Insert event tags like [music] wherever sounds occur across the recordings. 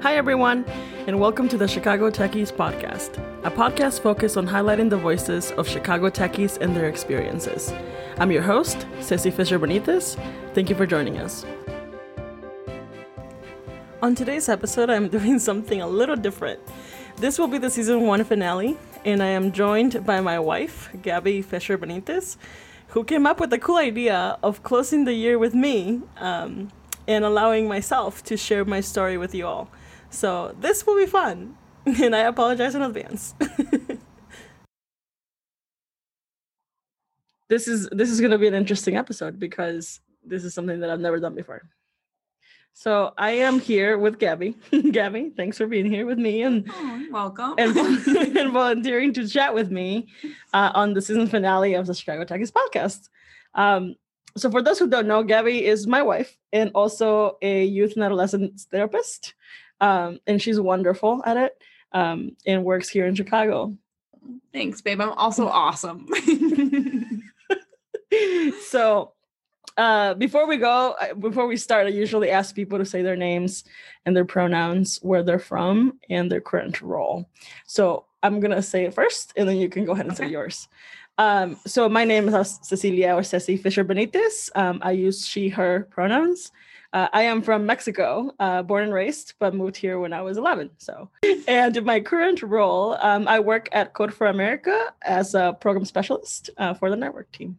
Hi, everyone, and welcome to the Chicago Techies Podcast, a podcast focused on highlighting the voices of Chicago techies and their experiences. I'm your host, Ceci Fisher Benitez. Thank you for joining us. On today's episode, I'm [laughs] doing something a little different. This will be the season one finale, and I am joined by my wife, Gabby Fisher Benitez, who came up with the cool idea of closing the year with me um, and allowing myself to share my story with you all. So this will be fun, [laughs] and I apologize in advance. [laughs] this is this is going to be an interesting episode because this is something that I've never done before. So I am here with Gabby. [laughs] Gabby, thanks for being here with me and oh, welcome and, and, volunteering to chat with me uh, on the season finale of the Chicago Techies podcast. Um, so for those who don't know, Gabby is my wife and also a youth and adolescent therapist um, and she's wonderful at it um, and works here in Chicago. Thanks, babe. I'm also [laughs] awesome. [laughs] so, uh, before we go, before we start, I usually ask people to say their names and their pronouns, where they're from, and their current role. So, I'm gonna say it first, and then you can go ahead and okay. say yours. Um, so, my name is Cecilia or Ceci Fisher Benitez. Um, I use she, her pronouns. Uh, I am from Mexico, uh, born and raised, but moved here when I was 11. So, and my current role, um, I work at Code for America as a program specialist uh, for the network team.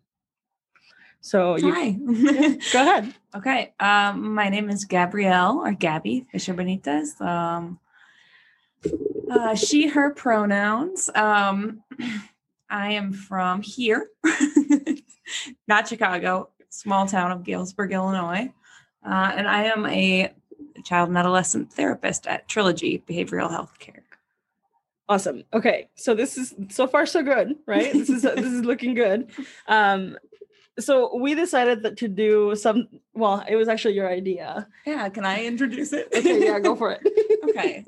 So, you, hi, [laughs] [laughs] go ahead. Okay, um, my name is Gabrielle or Gabby Fisher Benitez. Um, uh, she, her pronouns. Um, [clears throat] I am from here, [laughs] not Chicago, small town of Galesburg, Illinois. Uh, and I am a child and adolescent therapist at Trilogy Behavioral Health Care. Awesome. Okay, so this is so far so good, right? This is this is looking good. [laughs] Um, so we decided that to do some. Well, it was actually your idea. Yeah. Can I introduce it? okay. Yeah. Go for it. [laughs] [laughs] okay.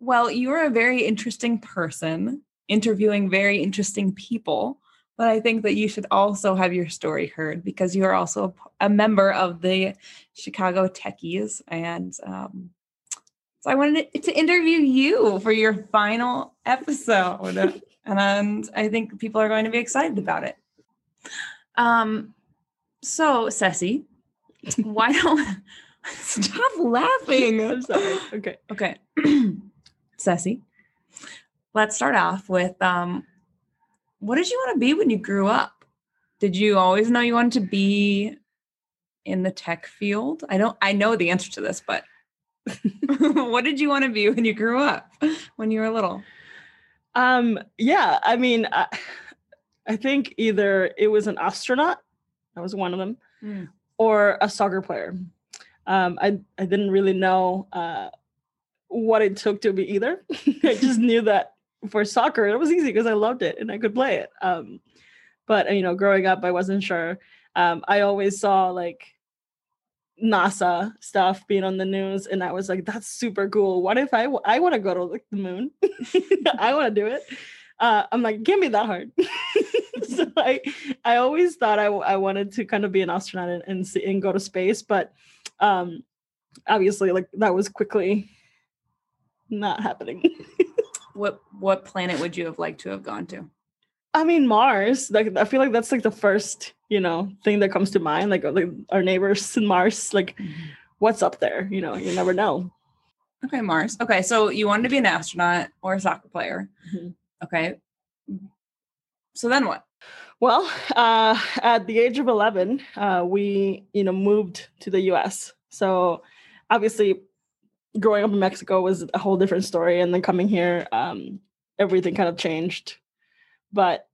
Well, you're a very interesting person interviewing very interesting people but I think that you should also have your story heard because you are also a, member of the Chicago Techies. And um, so I wanted to interview you for your final episode. [laughs] and I think people are going to be excited about it. Um, so, Ceci, why don't [laughs] stop laughing? I'm sorry. [laughs] Okay. Okay. [clears throat] Ceci, let's start off with um, what did you want to be when you grew up? Did you always know you wanted to be in the tech field? I don't I know the answer to this, but [laughs] what did you want to be when you grew up when you were little? Um yeah, I mean I, I think either it was an astronaut, that was one of them, mm. or a soccer player. Um I I didn't really know uh what it took to be either. [laughs] I just knew that for soccer, it was easy because I loved it and I could play it. Um, but you know, growing up, I wasn't sure. Um, I always saw like NASA stuff being on the news, and I was like, "That's super cool. What if I w- I want to go to like, the moon? [laughs] I want to do it." Uh, I'm like, "Give me that hard." [laughs] so I I always thought I, I wanted to kind of be an astronaut and and, see, and go to space, but um, obviously, like that was quickly not happening [laughs] what what planet would you have liked to have gone to? I mean Mars. Like I feel like that's like the first, you know, thing that comes to mind. Like, like our neighbors in Mars. Like mm-hmm. what's up there? You know, you never know. Okay, Mars. Okay, so you wanted to be an astronaut or a soccer player. Mm-hmm. Okay. So then what? Well, uh, at the age of 11, uh, we, you know, moved to the US. So obviously growing up in Mexico was a whole different story, and then coming here, um, everything kind of changed. But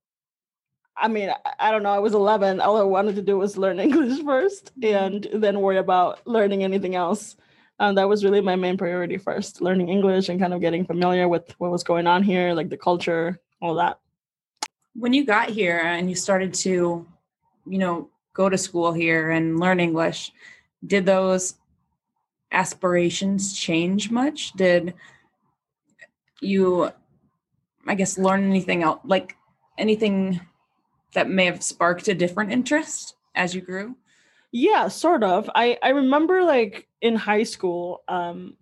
I mean, I, don't know. I was 11. All I wanted to do was learn [laughs] English first, and then worry about learning anything else. And that was really my main priority first: learning English and kind of getting familiar with what was going on here, like the culture, all that. When you got here and you started to, you know, go to school here and learn English, did those aspirations change much? Did you, I guess, learn anything else, like anything that may have sparked a different interest as you grew? Yeah, sort of. I I remember like in high school, um,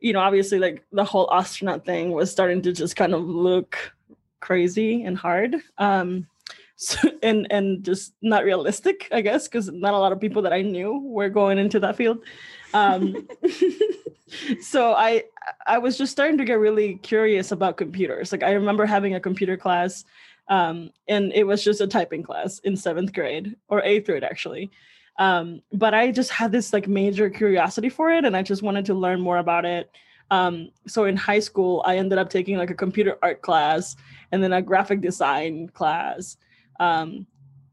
you know, obviously, like the whole astronaut thing was starting to just kind of look crazy and hard. Um, so, and and just not realistic, I guess, because not a lot of people that I knew were going into that field. Um, [laughs] so I I was just starting to get really curious about computers. Like I remember having a computer class, um, and it was just a typing class in seventh grade or eighth grade actually. Um, but I just had this like major curiosity for it, and I just wanted to learn more about it. Um, so in high school, I ended up taking like a computer art class and then a graphic design class, um,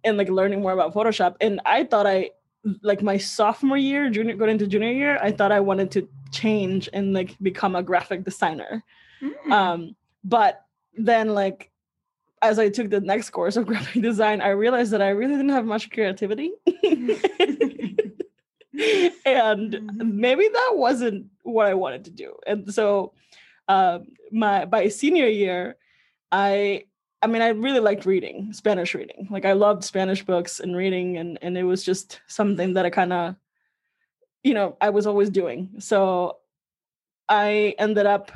and like learning more about Photoshop. And I thought I like my sophomore year, junior going into junior year, I thought I wanted to change and like become a graphic designer. Mm. Um, but then like as I took the next course of [laughs] graphic design, I realized that I really didn't have much creativity. [laughs] and mm-hmm. maybe that wasn't what I wanted to do. And so um, my by senior year, I I mean, I really liked reading, Spanish reading. Like I loved Spanish books and reading, and and it was just something that I kind of, you know, I was always doing. So I ended up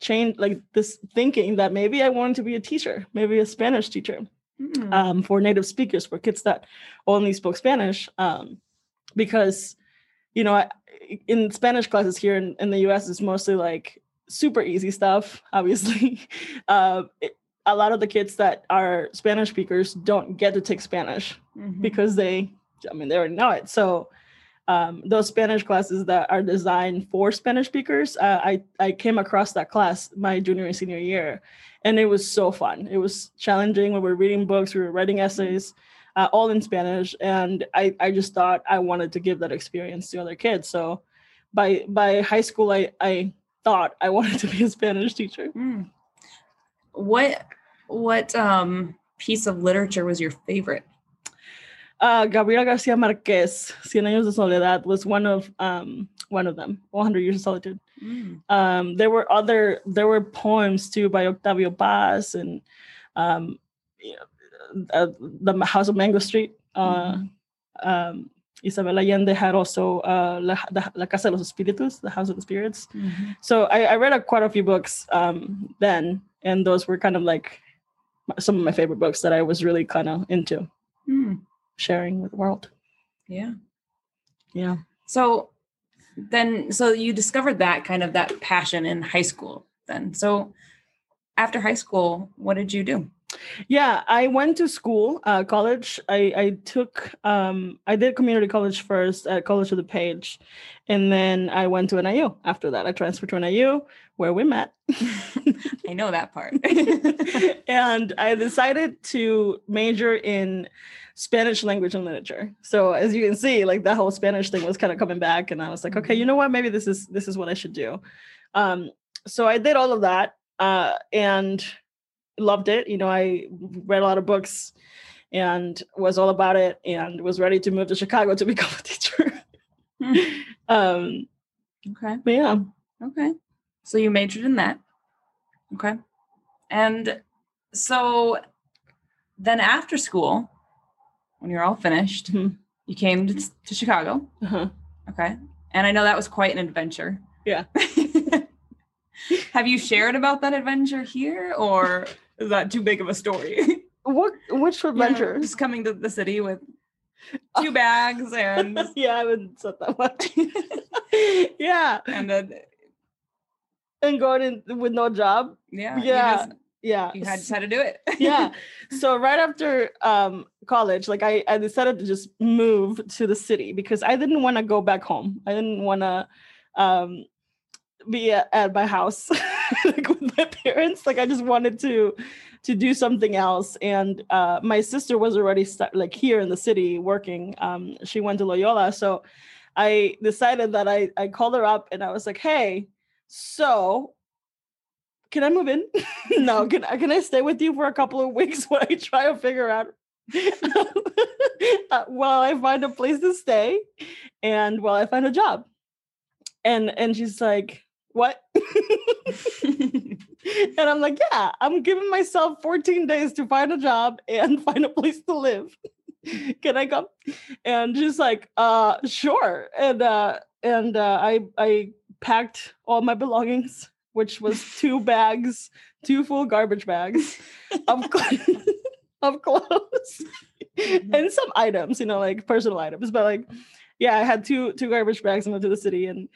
change like this thinking that maybe I wanted to be a teacher, maybe a Spanish teacher mm. um, for native speakers, for kids that only spoke Spanish, um, because you know, I, in Spanish classes here in, in the U.S. it's mostly like super easy stuff. [laughs] Obviously, uh, it, a lot of the kids that are Spanish speakers don't get to take Spanish mm-hmm. because they, I mean, they already know it. So um, those Spanish classes that are designed for Spanish speakers, uh, I I came across that class my junior and senior year, and it was so fun. It was challenging. We were reading books, we were writing essays, uh, all in Spanish, and I I just thought I wanted to give that experience to other kids. So by by high school, I I thought I [laughs] wanted to be a Spanish teacher. Mm what what um piece of literature was your favorite? Uh, Gabriel Garcia Marquez, Cien Años de Soledad, was one of um, one of them. 100 Years of Solitude. Mm. Um, there were other there were poems too by Octavio Paz and um, uh, the House of Mango Street. Uh, mm-hmm. um, Isabel Allende had also uh, La, La, Casa de los Espíritus, the House of the Spirits. Mm-hmm. So I, I, read a, quite a few books um, then and those were kind of like some of my favorite books that I was really kind of into mm. sharing with the world. Yeah. Yeah. So then so you discovered that kind of that passion in high school then. So after high school, what did you do? Yeah, I went to school, uh, college. I, I took, um, I did community college first at College of DuPage. And then I went to NIU after that. I transferred to NIU where we met. [laughs] I know that part. [laughs] and I decided to major in Spanish language and literature. So as you can see, like that whole Spanish thing was kind of coming back. And I was like, okay, you know what? Maybe this is, this is what I should do. Um, so I did all of that. Uh, and loved it. You know, I read a lot of books and was all about it and was ready to move to Chicago to [laughs] become a teacher. hmm. [laughs] um, okay. But yeah. Okay. So you majored in that. Okay. And so then after school, when you're all finished, mm-hmm. you came to, to Chicago. Uh-huh. Okay. And I know that was quite an adventure. Yeah. [laughs] Have you shared about that adventure here or is that too big of a story? [laughs] What which adventure? just coming to the city with [laughs] two bags and [laughs] yeah, I haven't said that much. yeah, and then and going in with no job. Yeah, yeah, you just, yeah. You had, just had to do it. yeah. So right after um, college, like I, I decided to just move to the city because I didn't want to go back home. I didn't want to um, be at, at my house like parents like i just wanted to to do something else. And uh, my sister was already like here in the city working. Um, she went to loyola. So i decided that i i called her up and i was like hey so can i move in? [laughs] No can, I, can i stay with you for a couple of weeks [laughs] while i try to figure out [laughs] uh, while i find a place to stay and while i find a job? And and she's like what? [laughs] and I'm like, yeah, I'm giving myself 14 days to find a job and [laughs] find a place to live. Can I come? And she's like, uh, sure. And uh, and uh, I I packed all my belongings, which was two [laughs] bags, two full garbage bags of, cl- of clothes mm-hmm. and some items, you know, like personal items. But like, yeah, I had two two garbage bags and went to the city and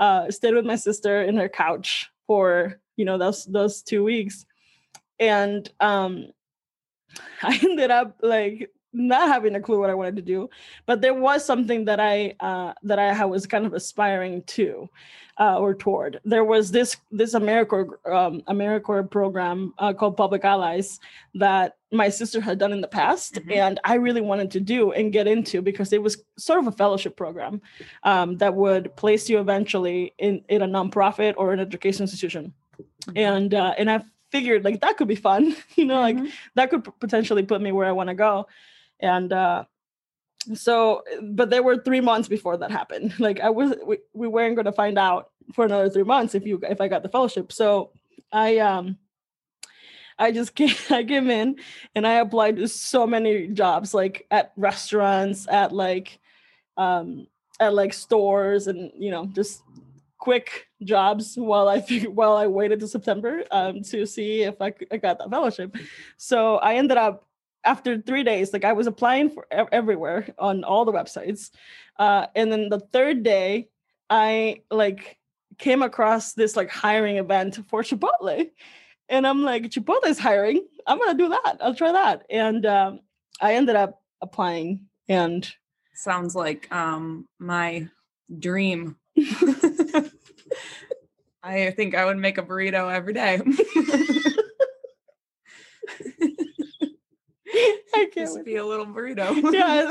uh, stayed with my sister in her couch for you know those those two weeks, and um, [laughs] I ended up like not having a clue what I wanted to do, but there was something that I uh, that I was kind of aspiring to uh, or toward. There was this this AmeriCorps um, AmeriCorps program uh, called Public Allies that my sister had done in the past, mm-hmm. and I really wanted to do and get into because it was sort of a fellowship program um, that would place you eventually in in a nonprofit or an education institution, mm-hmm. and uh, and I figured like that could be fun, [laughs] you know, mm-hmm. like that could potentially put me where I want to go and uh so but there were three months before that happened [laughs] like i was we, we weren't going to find out for another three months if you if i got the fellowship so i um i just [laughs] came i came in and i applied to so many jobs like at restaurants at like um at like stores and you know just quick jobs while I while I waited to September um, to see if I, I got that fellowship. So I ended up after three days, like I was applying for everywhere on all the websites. Uh, and then the third day, I like came across this like hiring event for Chipotle. And I'm like, Chipotle is hiring. I'm gonna do that. I'll try that. And um, I ended up applying and sounds like um my dream. [laughs] I think I would make a burrito every day. [laughs] [laughs] [laughs] I [laughs] can't be a little burrito. [laughs] yeah.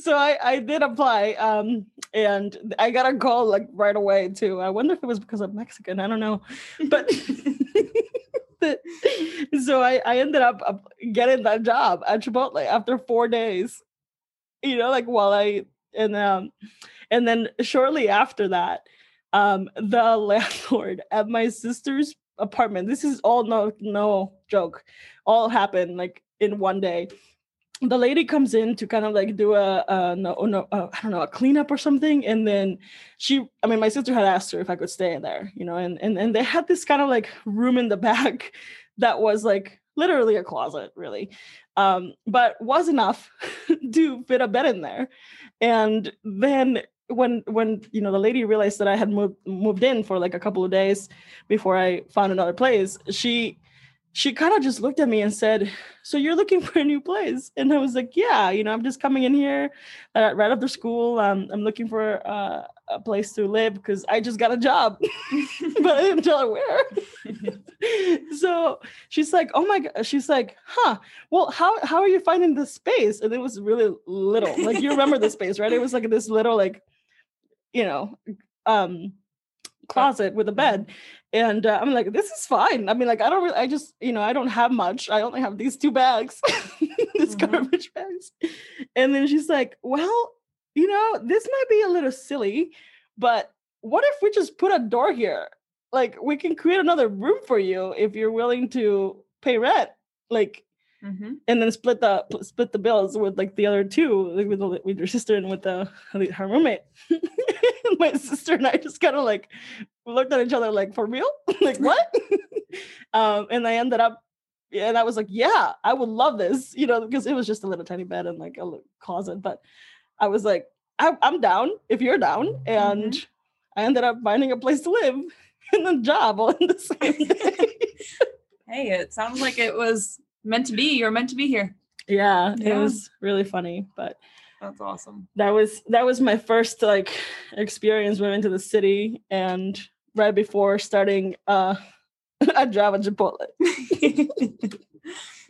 so I, I did apply um, and I got a call like right away too. I wonder if it was because I'm Mexican. I don't know. But so I, I ended up getting that job at Chipotle after four days. You know, like while I and um and then shortly after that, um, the landlord at my sister's apartment. This is all no no joke. All happened like in one day. The lady comes in to kind of like do a, a no, no uh, I don't know a cleanup or something, and then she. I mean, my sister had asked her if I could stay in there, you know, and and and they had this kind of like room in the [laughs] back that was like literally a closet, really, um, but was enough [laughs] to fit a bed in there. And then when when you know the lady realized that I had moved moved in for like a couple of days before I found another place, she she kind of just looked at me and said, "So you're looking [laughs] for a new place?" And I was like, "Yeah, you know, I'm just coming in here uh, right after school. Um, I'm looking for uh, a place to live because I just got a job, [laughs] but I didn't tell her where." [laughs] so she's like, "Oh my god!" She's like, "Huh? Well, how how are you finding this space?" And it was really little. Like you remember the space, right? It was like this little like you know, um, closet with a bed. And uh, I'm like, this is fine. I mean, like, I don't really, I just, you know, I don't have much. I only have these two bags, [laughs] these mm-hmm. garbage bags. And then she's like, well, you know, this might be a little silly, but what if we just put a door here? Like, we can create another room for you if you're willing to pay rent. Like, Mm-hmm. and then split the split the bills with like the other two, like with the, with your sister and with the her roommate. [laughs] My sister and I just kind of like looked at each other like, for real? [laughs] like what? [laughs] um, and I ended up, and I was like, yeah, I would love this, you know, because it was just a little tiny bed and like a closet. But I was like, I, am down if you're down, and mm-hmm. I ended up finding a place to live and a job all in the same day. hey, it sounds like it was meant to be. You're meant to be here. Yeah, yeah, it was really funny, but that's awesome. That was that was my first like experience moving to the city and right before starting uh [laughs] a job at Chipotle. [laughs]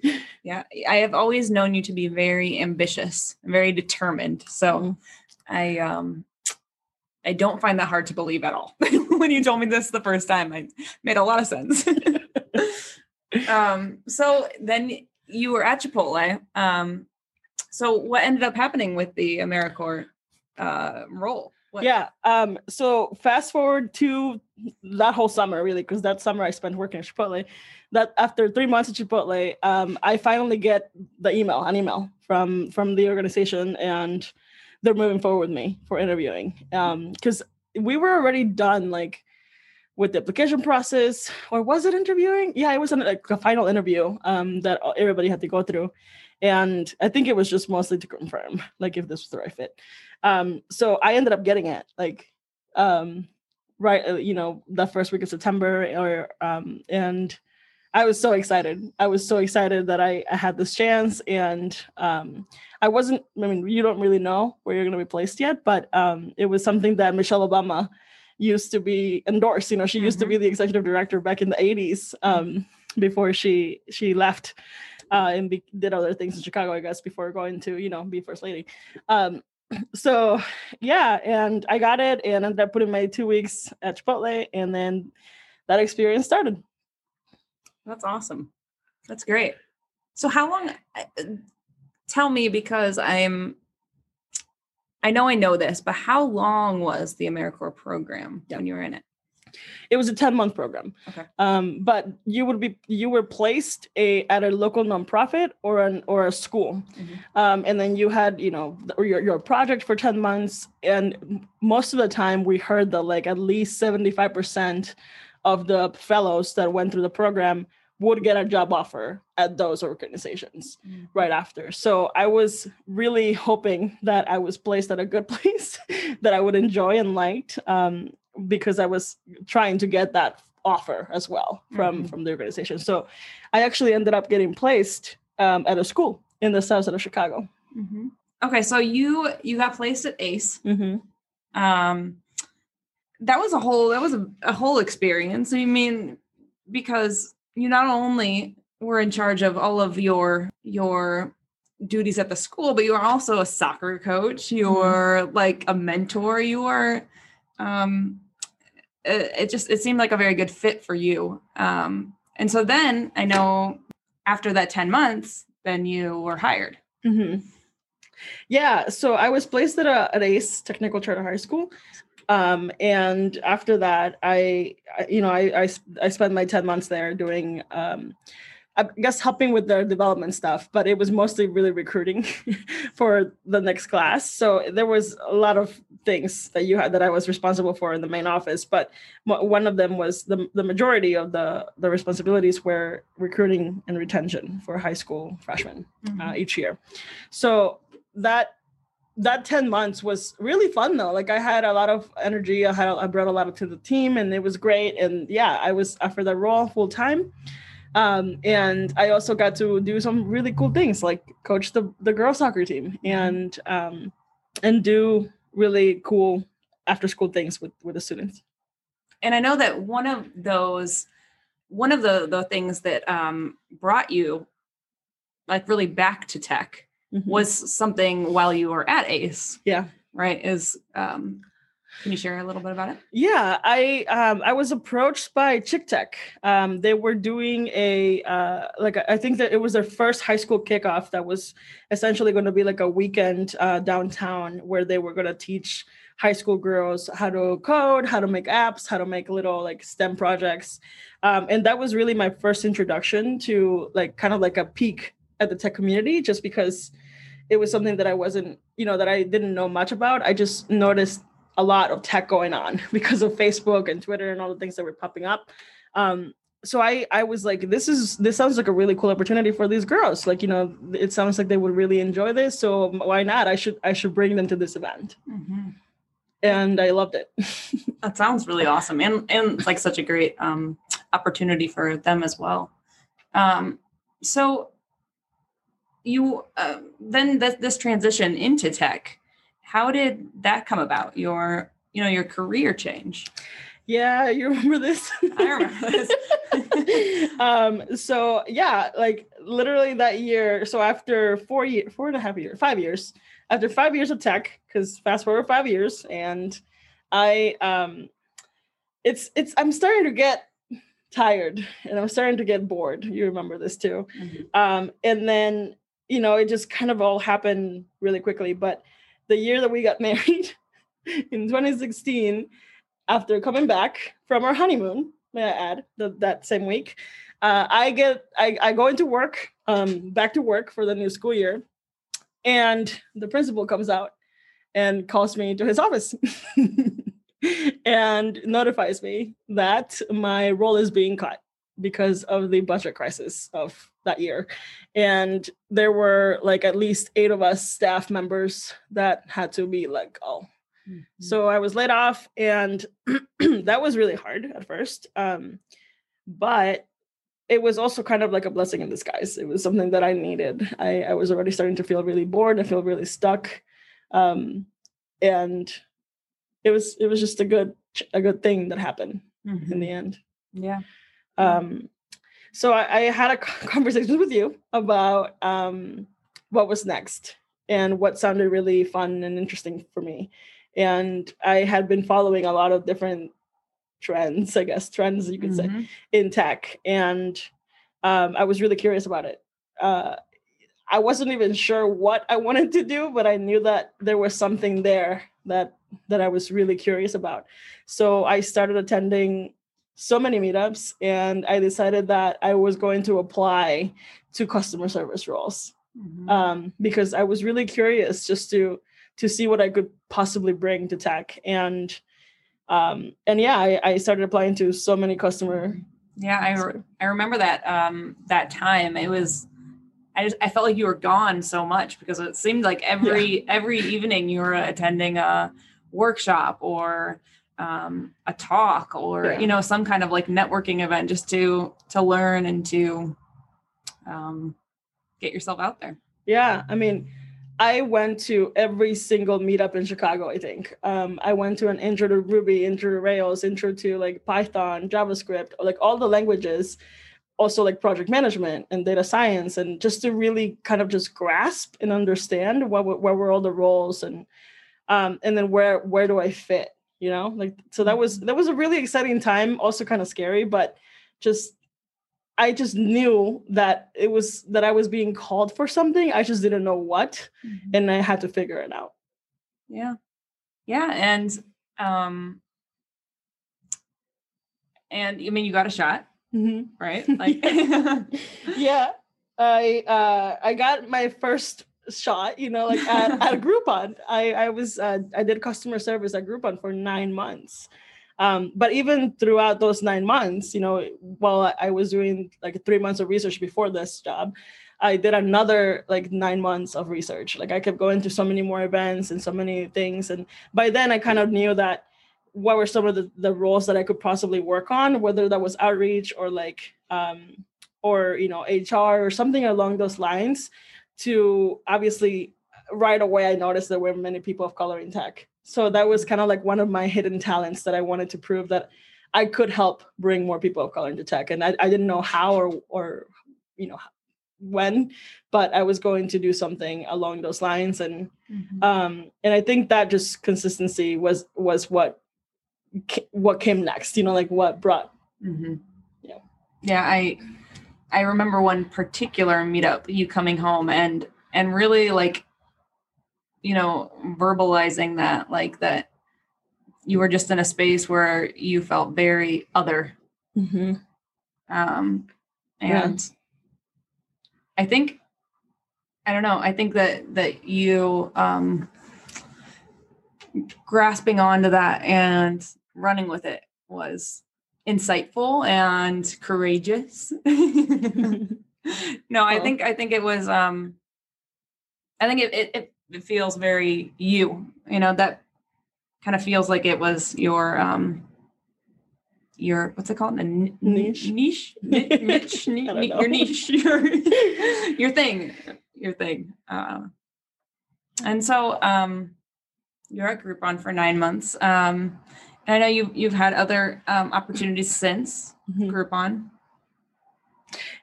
[laughs] yeah, I have always known you to be very ambitious, very determined. So mm-hmm. I um I don't find that hard to believe at all. when you told me this the first time, I made a lot of sense um, so then you were at Chipotle. Um, so what ended up happening with the AmeriCorps uh, role? What? Yeah. Um, so fast forward to that whole summer, really, because that summer I spent working at Chipotle. That after three months at Chipotle, um, I finally get the email, an email from from the organization, and they're moving forward with me for interviewing. Um, because we were already done like with the application process, or was it interviewing? Yeah, it was an, like a final interview um that everybody had to go through. And I think it was just mostly to confirm like if this was the right fit. Um, so I ended up getting it like um right uh, you know the first week of september or um and i was so excited i was so excited that i, I had this chance and um i wasn't i mean you don't really know where you're going to be placed yet but um it was something that michelle obama used to be endorsed you know she mm-hmm. used to mm-hmm. be the executive director back in the 80s um before she she left uh, and be, did other things in Chicago, I guess, before going to you know be first lady. Um, [clears throat] so yeah, and I got it and ended up putting my two weeks at Chipotle, and then that experience started. That's awesome. That's great. So how long? Uh, tell me because I'm. I know I know this, but how long was the AmeriCorps program when you were in it? It was a 10 month program. Okay. Um, but you would be you were placed a at a local nonprofit or an or a school. Mm-hmm. Um, and then you had, you know, your your project for 10 months. And most of the time we heard that like at least 75% of the fellows that went through the program would get a job offer at those organizations mm-hmm. right after. So I was really hoping that I was placed at a good [laughs] place that I would enjoy and liked. Um, because I was trying to get that offer as well from mm-hmm. from the organization. So I actually ended up getting placed um, at a school in the south side of Chicago. Mm-hmm. Okay, so you you got placed at ACE. Mm-hmm. Um, that was a whole that was a, a whole experience. I mean, because you not only were in charge of all of your your duties at the school, but you are also a soccer coach. You're mm-hmm. like a mentor. You are um, it just it seemed like a very good fit for you. Um, and so then I know after that 10 months, then you were hired. Mm-hmm. Yeah. So I was placed at, a, at ACE Technical Charter High School. Um, and after that, I, you know, I, I, I spent my 10 months there doing, um, I guess helping with their development stuff, but it was mostly really recruiting [laughs] for the next class. So there was a lot of things that you had that I was responsible for in the main office, but one of them was the the majority of the the responsibilities were recruiting and retention for high school freshmen mm-hmm. uh, each year. So that that 10 months was really fun though. Like i had a lot of energy. I had i brought a lot to the team and it was great. And yeah i was after that role full time um, and I also got to do some really cool things like coach the, the girls soccer team and um, and do really cool after school things with, with the students. And I know that one of those one of the the things that um, brought you like really back to tech mm-hmm. was something while you were at ACE. Yeah. Right. Is um, can you share a little bit about it? Yeah, I um, I was approached by ChickTech. Um, they were doing a uh, like I think that it was their first high school kickoff that was essentially going to be like a weekend uh, downtown where they were going to teach high school girls how to code, how to make apps, how to make little like STEM projects, um, and that was really my first introduction to like kind of like a peek at the tech community, just because it was something that I wasn't, you know, that I didn't know much about. I just noticed a lot of tech going on [laughs] because of Facebook and Twitter and all the things that were popping up. Um, so I I was like, this is this sounds like a really cool opportunity for these girls. Like you know, it sounds like they would really enjoy this. So why not? I should I should bring them to this event. Mm-hmm. And I loved it. [laughs] that sounds really awesome, and and like such a great um, opportunity for them as well. Um, so you uh, then th- this transition into tech how did that come about? Your you know your career change. Yeah you remember this? I remember this. [laughs] Um so yeah like literally that year so after four years four and a half years five years after five years of tech because fast forward five years and i um it's it's i'm starting to get tired and i'm starting to get bored. You remember this too. Mm-hmm. um and then you know it just kind of all happened really quickly but the year that we got [laughs] married in 2016, after coming back from our honeymoon, may I add, the, that same week, uh, I get I, I go into work, um, back to work for the new school year, and the principal comes out and calls me to his office [laughs] and notifies me that my role is being cut because of the budget crisis of that year. And there were like at least eight of us staff members that had to be let go. Mm-hmm. So I was laid off, and [clears throat] that was really hard at first. Um, but it was also kind of like a blessing in disguise. It was something that I needed. I, I was already starting to feel really bored. I feel really stuck, um, and it was it was just a good a good thing that happened mm-hmm. in the end. Yeah. Um, so I, I, had a [laughs] conversation with you about um, what was next and what sounded really fun and interesting for me. And I had been following a lot of different trends, I guess, trends you could mm-hmm. say, in tech. And um, I was really curious about it. Uh, I wasn't even sure what I wanted to do, but I knew that there was something there that that I was really curious about. So I started attending so many meetups and I decided that I was going to apply to customer service roles mm-hmm. um, because I was really curious just to to see what I could possibly bring to tech and um, and yeah I, I started applying to so many customer yeah I, re- I remember that um, that time it was I just I felt like you were gone so much because it seemed like every yeah. every evening you were attending a workshop or um, a talk or yeah. you know some kind of like networking event just to to learn and to um, get yourself out there. Yeah i mean i went to every single meetup in chicago i think. Um, i went to an intro to ruby intro to rails intro to like python javascript like all the languages also like project management and data science and just to really kind of just grasp and understand what, what were all the roles and um, and then where where do i fit you know like so that was mm-hmm. that was a really exciting time also kind of scary but just i just knew that it was that i was being called for something i just didn't know what mm-hmm. and i had to figure it out yeah yeah and um and i mean you got a shot mm-hmm. right [laughs] like [laughs] yeah i uh i got my first shot, you know, like at, at [laughs] Groupon. I, I was, uh, I did customer service at Groupon for nine months. Um, but even throughout those nine months, you know, while I was doing like three months of research before this job, I did another like nine months of research. Like I kept going to so many more events and so many things. And by then I kind of knew that what were some of the, the roles that I could possibly work on, whether that was outreach or like um, or you know HR or something along those lines to obviously right away I noticed there were many people of color in tech. So that was kind of like one of my hidden talents that I wanted to prove that I could help bring more people of color into tech. And I, I didn't know how or or you know when, but I was going to do something along those lines. And mm-hmm. um and I think that just consistency was was what what came next, you know, like what brought mm-hmm. yeah. Yeah, I I remember one particular meetup, you coming home and and really like, you know, verbalizing that like that you were just in a space where you felt very other. Mm-hmm. Um, and yeah. I think I don't know. I think that that you um, grasping onto that and running with it was insightful and courageous. [laughs] no, I think I think it was um I think it, it it feels very you. You know, that kind of feels like it was your um your what's it called? A n- niche niche [laughs] niche, niche your niche [laughs] your your thing your thing. Uh, and so um you're at Groupon for nine months. Um and I know you've you've had other um, opportunities since mm-hmm. Groupon.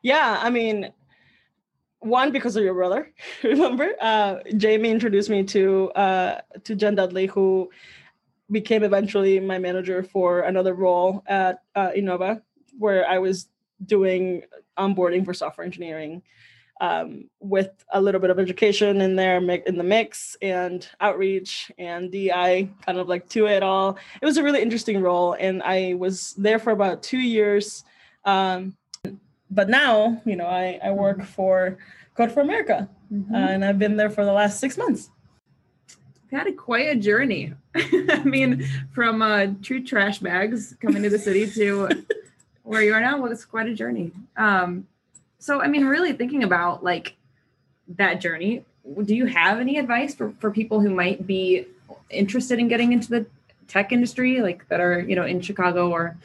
Yeah, I mean, one because of your brother. [laughs] Remember, uh, Jamie introduced me to uh, to Jen Dudley, who became eventually my manager for another role at uh, Enova, where I was doing onboarding for software engineering um, with a little bit of education in there in the mix and outreach and DI kind of like to it all. It was a really interesting role. And I was there for about two years. Um, but now, you know, I, I work mm-hmm. for Code for America mm-hmm. uh, and I've been there for the last six months. had a quite a journey. [laughs] I mean, from uh, true trash bags coming to the city to [laughs] where you are now, well, it's quite a journey. Um, so, I mean, really thinking about like that journey, do you have any advice for, for people who might be interested in getting into the tech industry, like that are, you know, in Chicago or,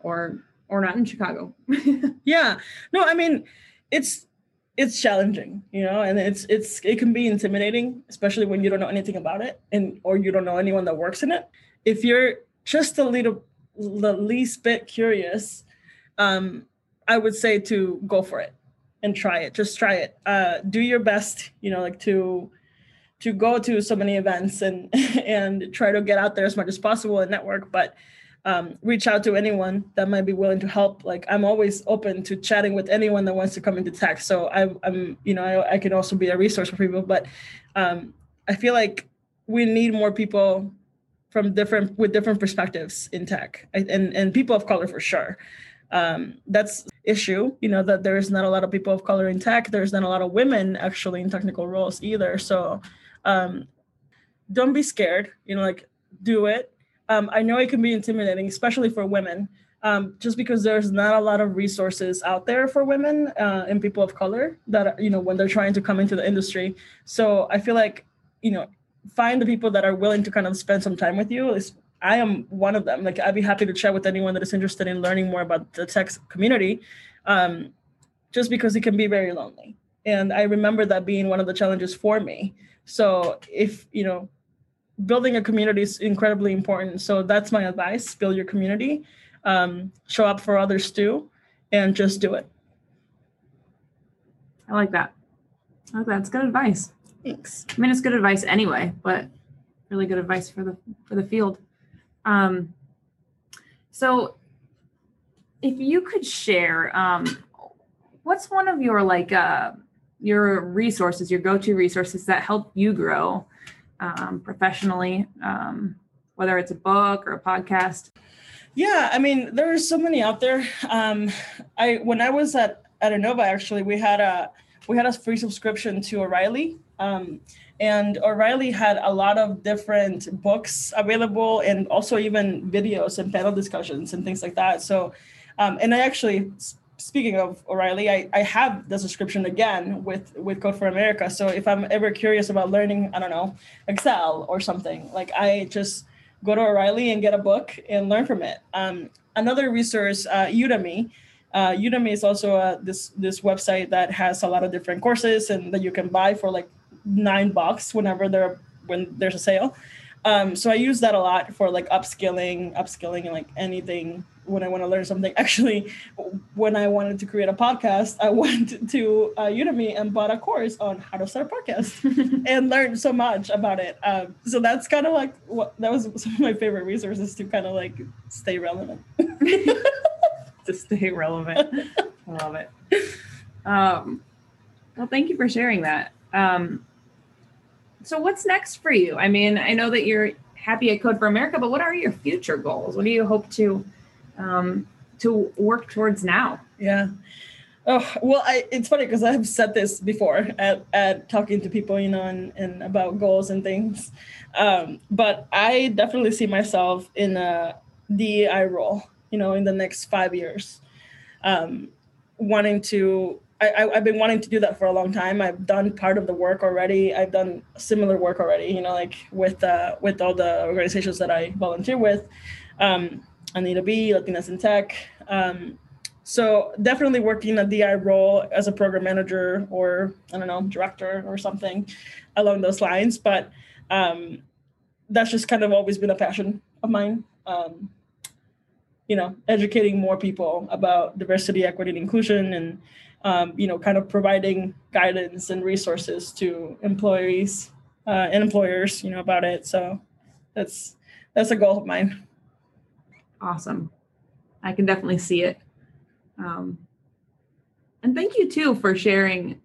or, or not in Chicago? [laughs] yeah, no, I mean, it's, it's challenging, you know, and it's it's it can be intimidating, especially when you don't know anything about it and or you don't know anyone that works in it. If you're just a little the least bit curious, um, I would say to go for it and try it. Just try it. Uh, do your best, you know, like to to go to so many events and [laughs] and try to get out there as much as possible and network. But um, reach out to anyone that might be willing to help. Like I'm always open to chatting with anyone that wants to come into tech. So I, am you know, I, I, can also be a resource for people. But um, I feel like we need more people from different with different perspectives in tech, and and people of color for sure. Um, that's issue. You know that there's not a lot of people of color in tech. There's not a lot of women actually in technical roles either. So um, don't be scared. You know, like do it um, I know it can be intimidating, especially for women, um, just because there's not a lot of resources out there for women uh, and people of color that you know when they're trying to come into the industry. So I feel like you know find the people that are willing to kind of spend some time with you. Is I am one of them. Like I'd be happy to chat with anyone that is interested in learning more about the tech community, um, just because it can be very lonely. And I remember that being one of the challenges for me. So if you know building a community is incredibly important. So that's my advice: build your community, um, show up for others too, and just do it. I like that. I like that. It's good advice. Thanks. I mean, it's good advice anyway, but really good advice for the for the field. Um, so, if you could share, um, what's one of your like uh, your resources, your go-to resources that help you grow um, professionally, um, whether it's a book or a podcast? Yeah, I mean, there are so many out there. Um, I when I was at at Enova, actually, we had a we had a free subscription to O'Reilly. Um, and O'Reilly had a lot of different books available and also even videos and panel discussions and things like that. So, um, and I actually speaking of O'Reilly, I, I have the subscription again with with Code for America. So if I'm ever curious about learning, I don't know, Excel or something, like I just go to O'Reilly and get a book and learn from it. Um, another resource, uh, Udemy. Uh, Udemy is also uh, this this website that has a lot of different courses and that you can buy for like nine bucks whenever there when there's a sale. Um, so I use that a lot for like upskilling, upskilling, and like anything when I want to learn something. [laughs] Actually, when I wanted to create a podcast, I [laughs] went to uh, Udemy and bought a course on how to start a podcast [laughs] and learned so much about it. Um, so that's kind of like what that was some of my favorite resources to kind of like stay relevant. to stay relevant. I love it. Um, well, thank you for sharing that. Um, so what's next for you? I mean, I know that you're happy at Code for America, but what are your future goals? What do you hope to um, to work towards now? Yeah. Oh well, I, it's funny because I've said this before at, at talking to people, you know, and, and about goals and things. Um, but I definitely see myself in a DEI role, you know, in the next five years, um, wanting to I, have been wanting to do that for a long time. I've done part of the work already. I've done similar work already, you know, like with uh, with all the organizations that I volunteer with, um, Anita B, Latinas in Tech. Um, so definitely working a DI role as a program manager or I don't know director or something along those lines. But um, that's just kind of always been a passion of mine. Um, you know, educating more people about diversity, equity, and inclusion, and um, you know, kind of providing guidance and resources to employees uh, and employers, you know, about it. So that's that's a goal of mine. Awesome. I can definitely see it. Um, and thank you too for sharing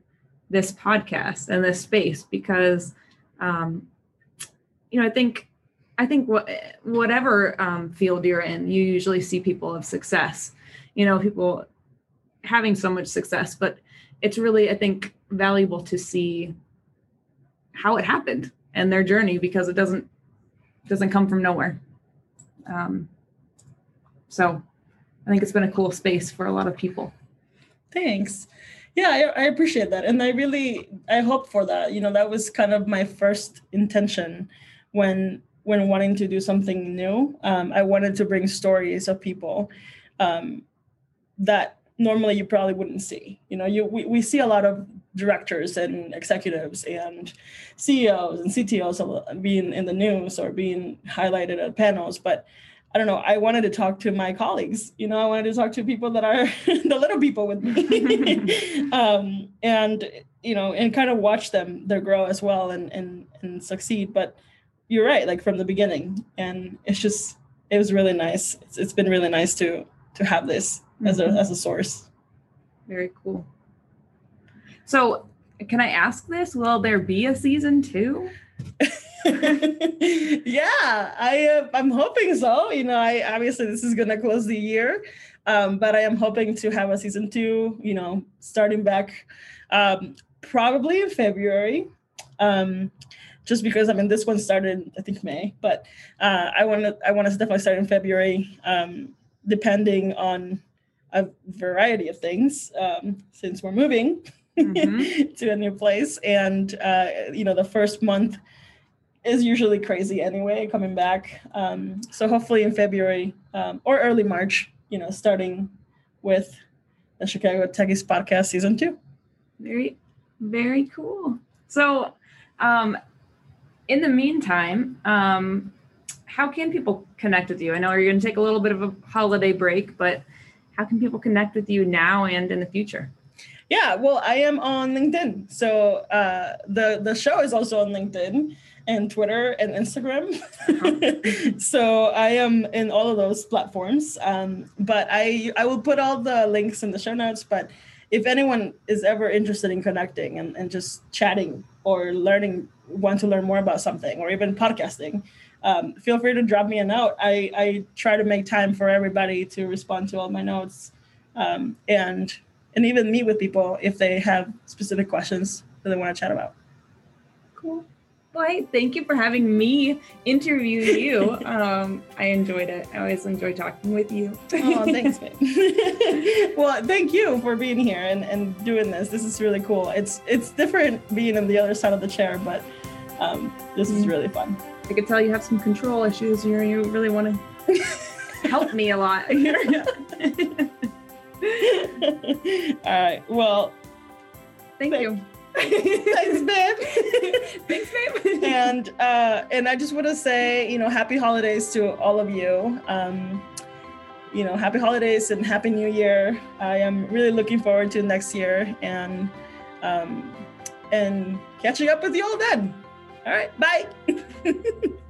this podcast and this space because, um, you know, I think I think what whatever um, field you're in, you usually see people of success. You know, people having so much success, but it's really, I think, valuable to see how it happened and their journey because it doesn't doesn't come from nowhere. Um, so I think it's been a cool space for a lot of people. Thanks. Yeah, I, I appreciate that. And I really I hope for that. You know, that was kind of my first intention when when wanting to do something new. Um, I wanted to bring stories of people um, that normally you probably wouldn't see. You know, you we, we see a lot of directors and executives and CEOs and CTOs being in the news or being highlighted at panels, but I don't know. I wanted to talk to my colleagues. You know, I wanted to talk to people that are [laughs] the little people with me, [laughs] um, and you know, and kind of watch them their grow as well and and and succeed. But you're right, like from the beginning, and it's just it was really nice. It's, it's been really nice to to have this mm-hmm. as a mm-hmm. as a source. Very cool. So, can I ask this? Will there be a season two? [laughs] yeah, I uh, I'm hoping so. You know, I obviously this is gonna close the year, um, but I am hoping to have a season two. You know, starting back um, probably in February. Um, just because I mean this one started I think May, but uh, I want to I want to definitely start in February, um, depending on a variety of things um, since we're moving mm-hmm. [laughs] to a new place, and uh, you know the first month is usually crazy anyway coming back. Um, so hopefully in February um, or early March, you know, starting with the Chicago Techies podcast season two. Very, very cool. So, um, in the meantime, um, how can people connect with you? I know you're going to take a little bit of a holiday break, but how can people connect with you now and in the future? Yeah, well, I am on LinkedIn. So uh, the the show is also on LinkedIn and Twitter and Instagram. [laughs] So I am in all of those platforms. Um, but I I will put all the links in the show notes. But if anyone is ever interested in connecting and, and just chatting or learning, want to learn more about something or even podcasting, um, feel free to drop me a note. I, I try to make time for everybody to respond to all my notes um, and and even meet with people if they have specific questions that they want to chat about. Cool. Well, hey, thank you for having me interview you. [laughs] um, I enjoyed it. I always enjoy talking with you. oh, thanks, [laughs] [laughs] well, thank you for being here and, and doing this. This is really cool. It's it's different being on the other side of the chair, but um, this is mm-hmm. really fun. I could tell you have some control issues. You you really want to [laughs] help me a lot. [laughs] [laughs] All right. Well, thank you. Thanks, babe. Thanks, babe. and uh, and I just want to say, you know, happy holidays to all of you. Um, you know, happy holidays and happy New Year. I am really looking forward to next year and um, and catching up with you all then. All right, bye. [laughs]